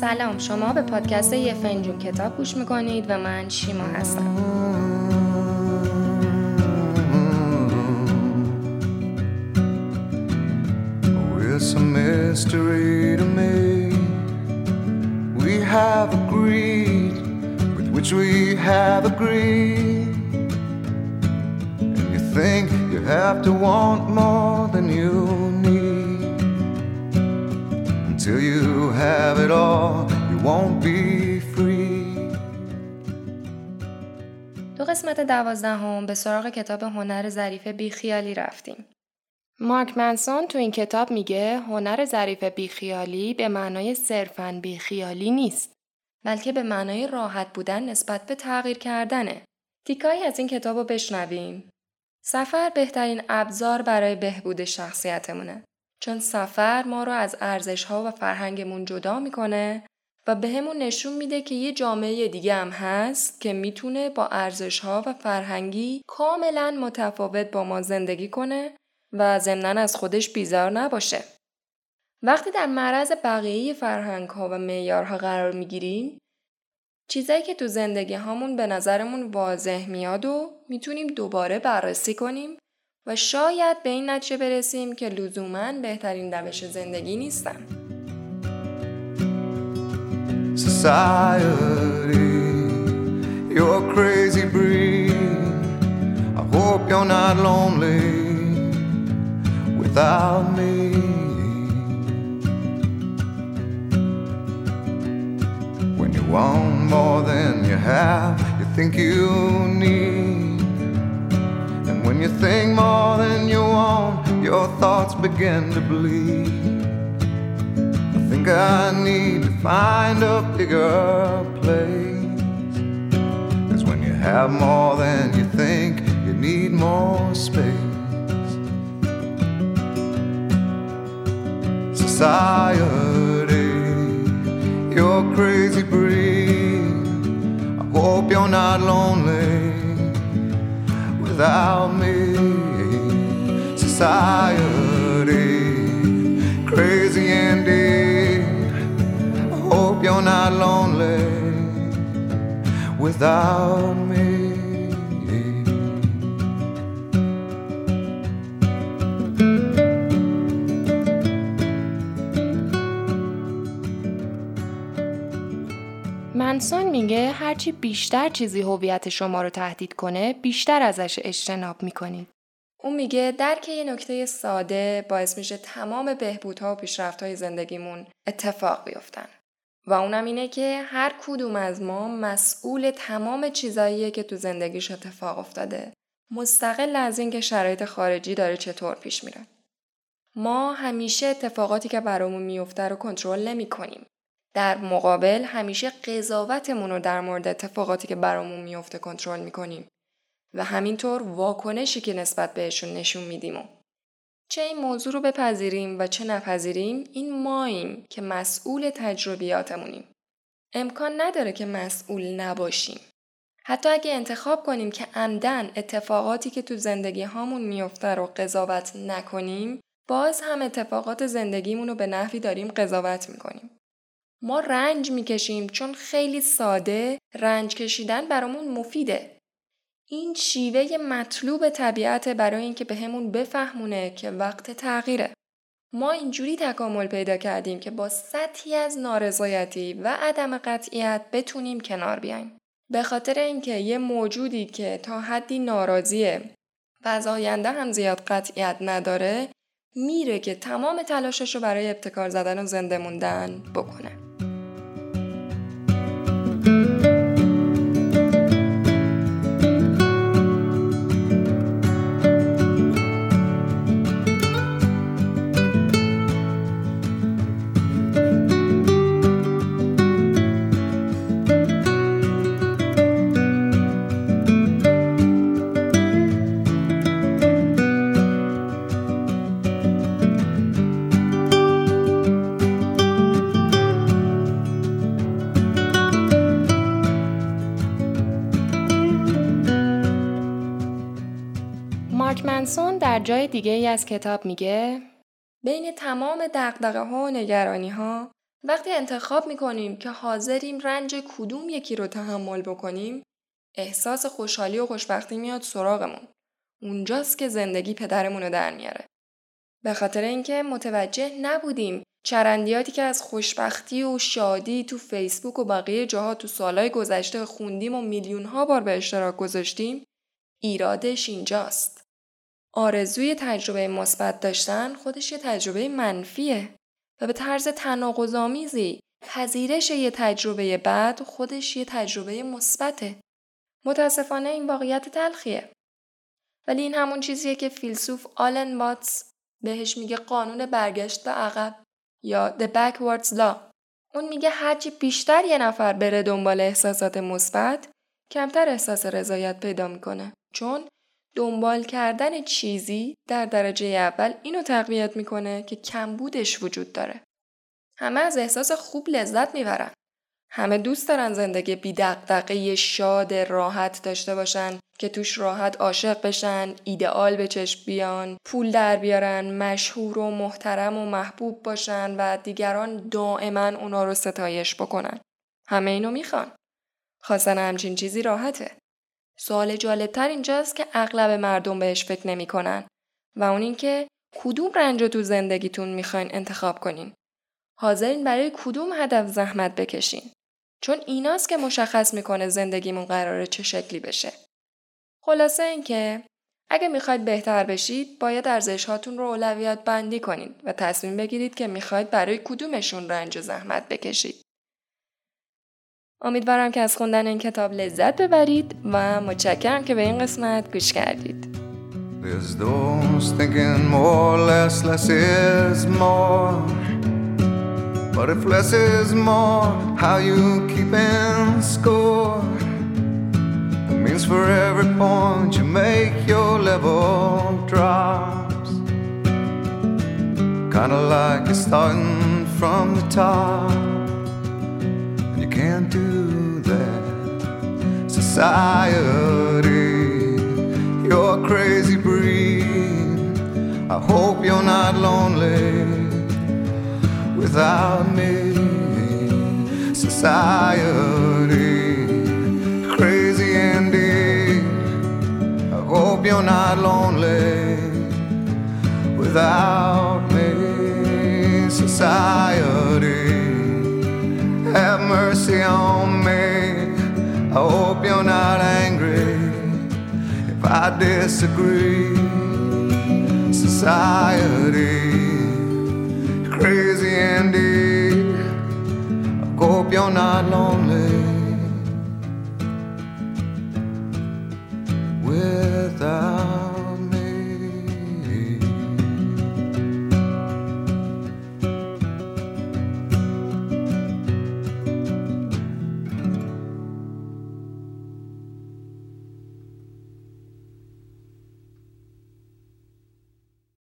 سلام شما به پادکست یه فنجون کتاب گوش می‌کنید و من شیما هستم It's a mystery to me. We have agreed with which we have agreed. And you think you have to want more than you Until you have it all, you won't be free. تو قسمت دوازدهم به سراغ کتاب هنر ظریف بیخیالی رفتیم. مارک منسون تو این کتاب میگه هنر ظریف بیخیالی به معنای صرفاً بیخیالی نیست بلکه به معنای راحت بودن نسبت به تغییر کردنه. تیکایی از این کتاب رو بشنویم. سفر بهترین ابزار برای بهبود شخصیتمونه. چون سفر ما رو از ارزش ها و فرهنگمون جدا می‌کنه و بهمون نشون میده که یه جامعه دیگه هم هست که می‌تونه با ارزش ها و فرهنگی کاملا متفاوت با ما زندگی کنه و ضمنا از خودش بیزار نباشه. وقتی در معرض بقیه فرهنگ ها و معیارها قرار می‌گیریم چیزایی که تو زندگی هامون به نظرمون واضح میاد و می‌تونیم دوباره بررسی کنیم و شاید به این نتیجه برسیم که لزوما بهترین روش زندگی نیستن. Society, you're crazy breed. I hope you're not lonely without me. When you want more than you have, you think you need. And when you think your thoughts begin to bleed. I think I need to find a bigger place. Cause when you have more than you think, you need more space. Society, you're crazy breed. I hope you're not lonely without me. Society, crazy indeed. I hope you're not lonely without me. منسون میگه هرچی بیشتر چیزی هویت شما رو تهدید کنه بیشتر ازش اجتناب می‌کنید. اون میگه درک یه نکته ساده باعث میشه تمام بهبودها و پیشرفتهای زندگیمون اتفاق بیفتن. و اونم اینه که هر کدوم از ما مسئول تمام چیزاییه که تو زندگیش اتفاق افتاده. مستقل از اینکه شرایط خارجی داره چطور پیش میره. ما همیشه اتفاقاتی که برامون میفته رو کنترل نمی کنیم. در مقابل همیشه قضاوتمون رو در مورد اتفاقاتی که برامون میفته کنترل می‌کنیم و همینطور واکنشی که نسبت بهشون نشون میدیم. چه این موضوع رو بپذیریم و چه نپذیریم این ماییم که مسئول تجربیاتمونیم. امکان نداره که مسئول نباشیم. حتی اگه انتخاب کنیم که عمدن اتفاقاتی که تو زندگی هامون میفته رو قضاوت نکنیم باز هم اتفاقات زندگیمون رو به نحوی داریم قضاوت می‌کنیم. ما رنج می‌کشیم چون خیلی ساده رنج کشیدن برامون مفیده. این شیوه مطلوب طبیعت برای اینکه بهمون به بفهمونه که وقت تغییره. ما اینجوری تکامل پیدا کردیم که با سطحی از نارضایتی و عدم قطعیت بتونیم کنار بیایم. به خاطر اینکه یه موجودی که تا حدی ناراضیه و از آینده هم زیاد قطعیت نداره میره که تمام تلاشش رو برای ابتکار زدن و زنده موندن بکنه. جای دیگه ای از کتاب میگه بین تمام دقدقه ها و نگرانی ها وقتی انتخاب می‌کنیم که حاضریم رنج کدوم یکی رو تحمل بکنیم احساس خوشحالی و خوشبختی میاد سراغمون. اونجاست که زندگی پدرمون رو در میاره. به خاطر اینکه متوجه نبودیم چرندیاتی که از خوشبختی و شادی تو فیسبوک و بقیه جاها تو سالهای گذشته خوندیم و میلیون ها بار به اشتراک گذاشتیم ایرادش اینجاست. آرزوی تجربه مثبت داشتن خودش یه تجربه منفیه و به طرز تناقض‌آمیزی پذیرش یه تجربه بد خودش یه تجربه مثبته. متاسفانه این واقعیت تلخیه. ولی این همون چیزیه که فیلسوف آلن واتس بهش میگه قانون برگشت به عقب یا The Backwards Law. اون میگه هرچی بیشتر یه نفر بره دنبال احساسات مثبت کمتر احساس رضایت پیدا می‌کنه چون دنبال کردن چیزی در درجه اول اینو تقویت می‌کنه که کمبودش وجود داره. همه از احساس خوب لذت می‌برن. همه دوست دارن زندگی بی دقدقه شاد راحت داشته باشن که توش راحت عاشق بشن، ایدئال به چشم بیان، پول در بیارن، مشهور و محترم و محبوب باشن و دیگران دائما اونا رو ستایش بکنن. همه اینو می‌خوان. خواستن همچین چیزی راحته. سوال جالبتر اینجاست که اغلب مردم بهش فکر نمی‌کنن و اون اینکه کدوم رنج تو زندگیتون می‌خواین انتخاب کنین. حاضرین برای کدوم هدف زحمت بکشین. چون ایناست که مشخص می‌کنه زندگیمون قراره چه شکلی بشه. خلاصه اینکه اگه می‌خواید بهتر بشید باید ارزش هاتون رو اولویت بندی کنید و تصمیم بگیرید که می‌خواید برای کدومشون رنج و زحمت بکشید. امیدوارم که از خوندن این کتاب لذت ببرید و متشکرم که به این قسمت گوش کردید. But if less is more, how you keeping score? It means for every point you make, your level drops. Kinda like you're starting from the top. Can't do that. Society, you're crazy breed. I hope you're not lonely without me. Society, crazy indeed. I hope you're not lonely without me. Society mercy on me. I hope you're not angry if I disagree.